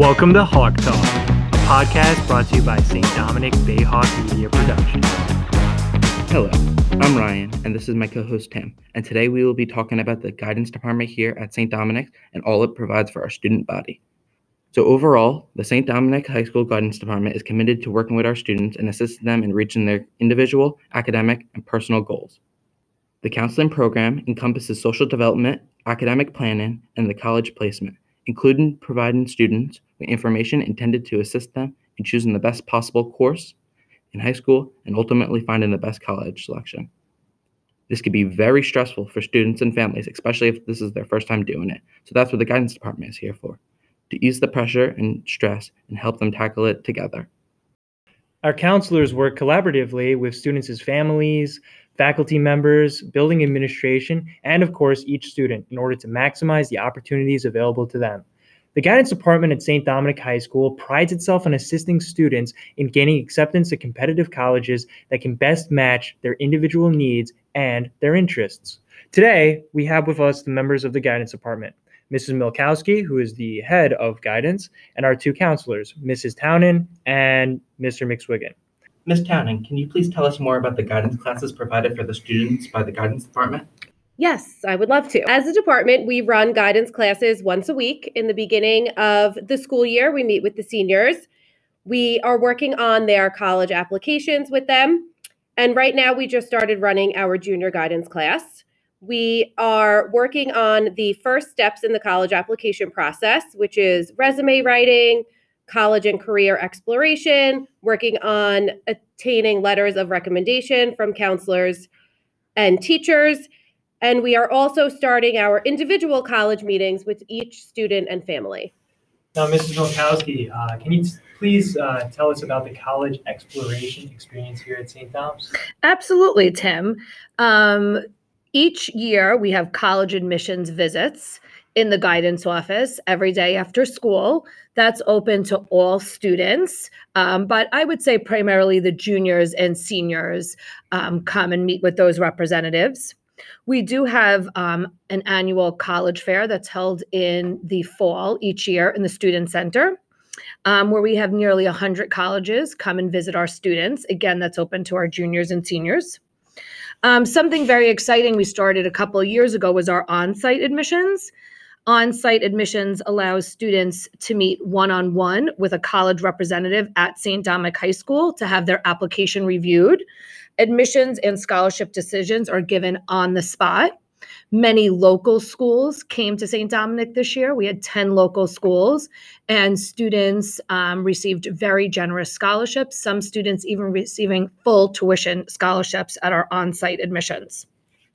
Welcome to Hawk Talk, a podcast brought to you by St. Dominic Bayhawk Media Production. Hello, I'm Ryan, and this is my co host Tim. And today we will be talking about the guidance department here at St. Dominic and all it provides for our student body. So, overall, the St. Dominic High School Guidance Department is committed to working with our students and assisting them in reaching their individual, academic, and personal goals. The counseling program encompasses social development, academic planning, and the college placement, including providing students information intended to assist them in choosing the best possible course in high school and ultimately finding the best college selection. This could be very stressful for students and families, especially if this is their first time doing it. So that's what the guidance department is here for to ease the pressure and stress and help them tackle it together. Our counselors work collaboratively with students' families, faculty members, building administration, and of course, each student in order to maximize the opportunities available to them. The guidance department at St. Dominic High School prides itself on assisting students in gaining acceptance to competitive colleges that can best match their individual needs and their interests. Today, we have with us the members of the guidance department. Mrs. Milkowski, who is the head of guidance, and our two counselors, Mrs. Townend and Mr. McSwiggan. Ms. Townend, can you please tell us more about the guidance classes provided for the students by the guidance department? Yes, I would love to. As a department, we run guidance classes once a week. In the beginning of the school year, we meet with the seniors. We are working on their college applications with them. And right now, we just started running our junior guidance class. We are working on the first steps in the college application process, which is resume writing, college and career exploration, working on attaining letters of recommendation from counselors and teachers. And we are also starting our individual college meetings with each student and family. Now, Mrs. Milkowski, uh, can you please uh, tell us about the college exploration experience here at St. Thomas? Absolutely, Tim. Um, each year, we have college admissions visits in the guidance office every day after school. That's open to all students, um, but I would say primarily the juniors and seniors um, come and meet with those representatives. We do have um, an annual college fair that's held in the fall each year in the Student Center. Um, where we have nearly 100 colleges come and visit our students. Again, that's open to our juniors and seniors. Um, something very exciting we started a couple of years ago was our on site admissions. On site admissions allows students to meet one on one with a college representative at St. Dominic High School to have their application reviewed. Admissions and scholarship decisions are given on the spot. Many local schools came to St. Dominic this year. We had 10 local schools, and students um, received very generous scholarships, some students even receiving full tuition scholarships at our on site admissions.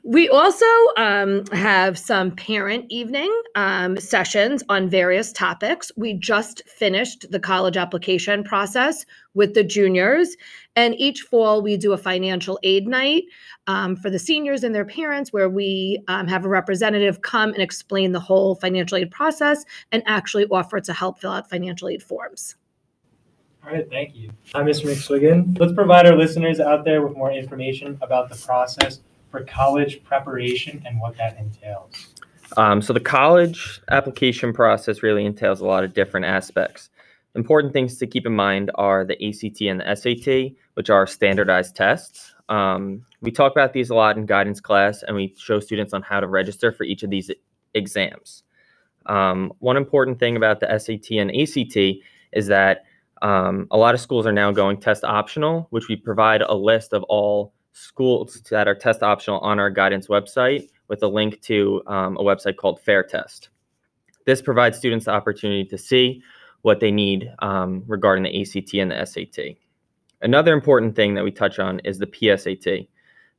We also um, have some parent evening um, sessions on various topics. We just finished the college application process with the juniors. And each fall, we do a financial aid night um, for the seniors and their parents, where we um, have a representative come and explain the whole financial aid process and actually offer to help fill out financial aid forms. All right, thank you. I'm Mr. McSwiggan. Let's provide our listeners out there with more information about the process for college preparation and what that entails? Um, so the college application process really entails a lot of different aspects. Important things to keep in mind are the ACT and the SAT, which are standardized tests. Um, we talk about these a lot in guidance class, and we show students on how to register for each of these exams. Um, one important thing about the SAT and ACT is that um, a lot of schools are now going test optional, which we provide a list of all schools that are test optional on our guidance website with a link to um, a website called Fair Test. This provides students the opportunity to see what they need um, regarding the ACT and the SAT. Another important thing that we touch on is the PSAT.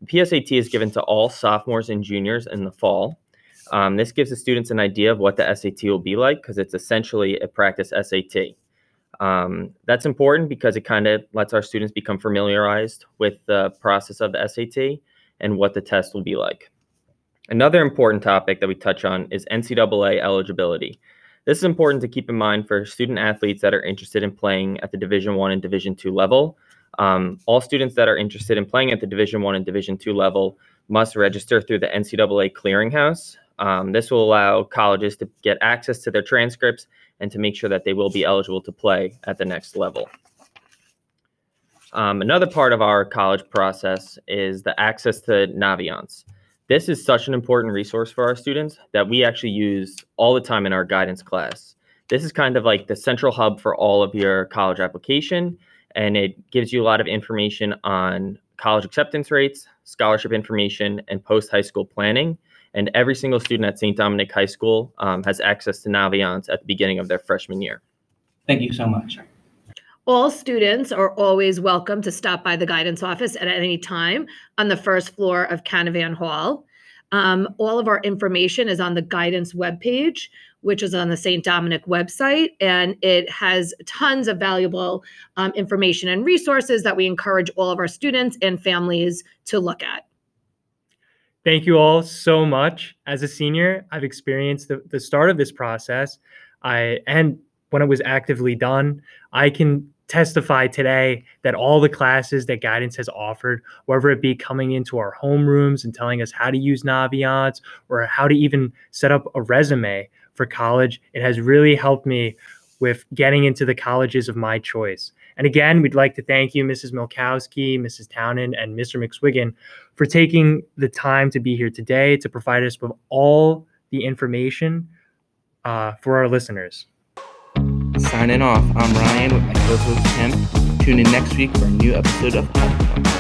The PSAT is given to all sophomores and juniors in the fall. Um, this gives the students an idea of what the SAT will be like because it's essentially a practice SAT. Um, that's important because it kind of lets our students become familiarized with the process of the SAT and what the test will be like. Another important topic that we touch on is NCAA eligibility. This is important to keep in mind for student athletes that are interested in playing at the Division One and Division Two level. Um, all students that are interested in playing at the Division One and Division Two level must register through the NCAA clearinghouse. Um, this will allow colleges to get access to their transcripts and to make sure that they will be eligible to play at the next level. Um, another part of our college process is the access to Naviance. This is such an important resource for our students that we actually use all the time in our guidance class. This is kind of like the central hub for all of your college application, and it gives you a lot of information on college acceptance rates, scholarship information, and post high school planning. And every single student at St. Dominic High School um, has access to Naviance at the beginning of their freshman year. Thank you so much. All students are always welcome to stop by the guidance office at any time on the first floor of Canavan Hall. Um, all of our information is on the guidance webpage, which is on the St. Dominic website, and it has tons of valuable um, information and resources that we encourage all of our students and families to look at. Thank you all so much. As a senior, I've experienced the, the start of this process. I and when it was actively done, I can testify today that all the classes that guidance has offered, whether it be coming into our homerooms and telling us how to use Naviance or how to even set up a resume for college, it has really helped me with getting into the colleges of my choice. And again, we'd like to thank you, Mrs. Milkowski, Mrs. Townend, and Mr. McSwiggan for taking the time to be here today to provide us with all the information uh, for our listeners. Signing off, I'm Ryan with my co host Tim. Tune in next week for a new episode of.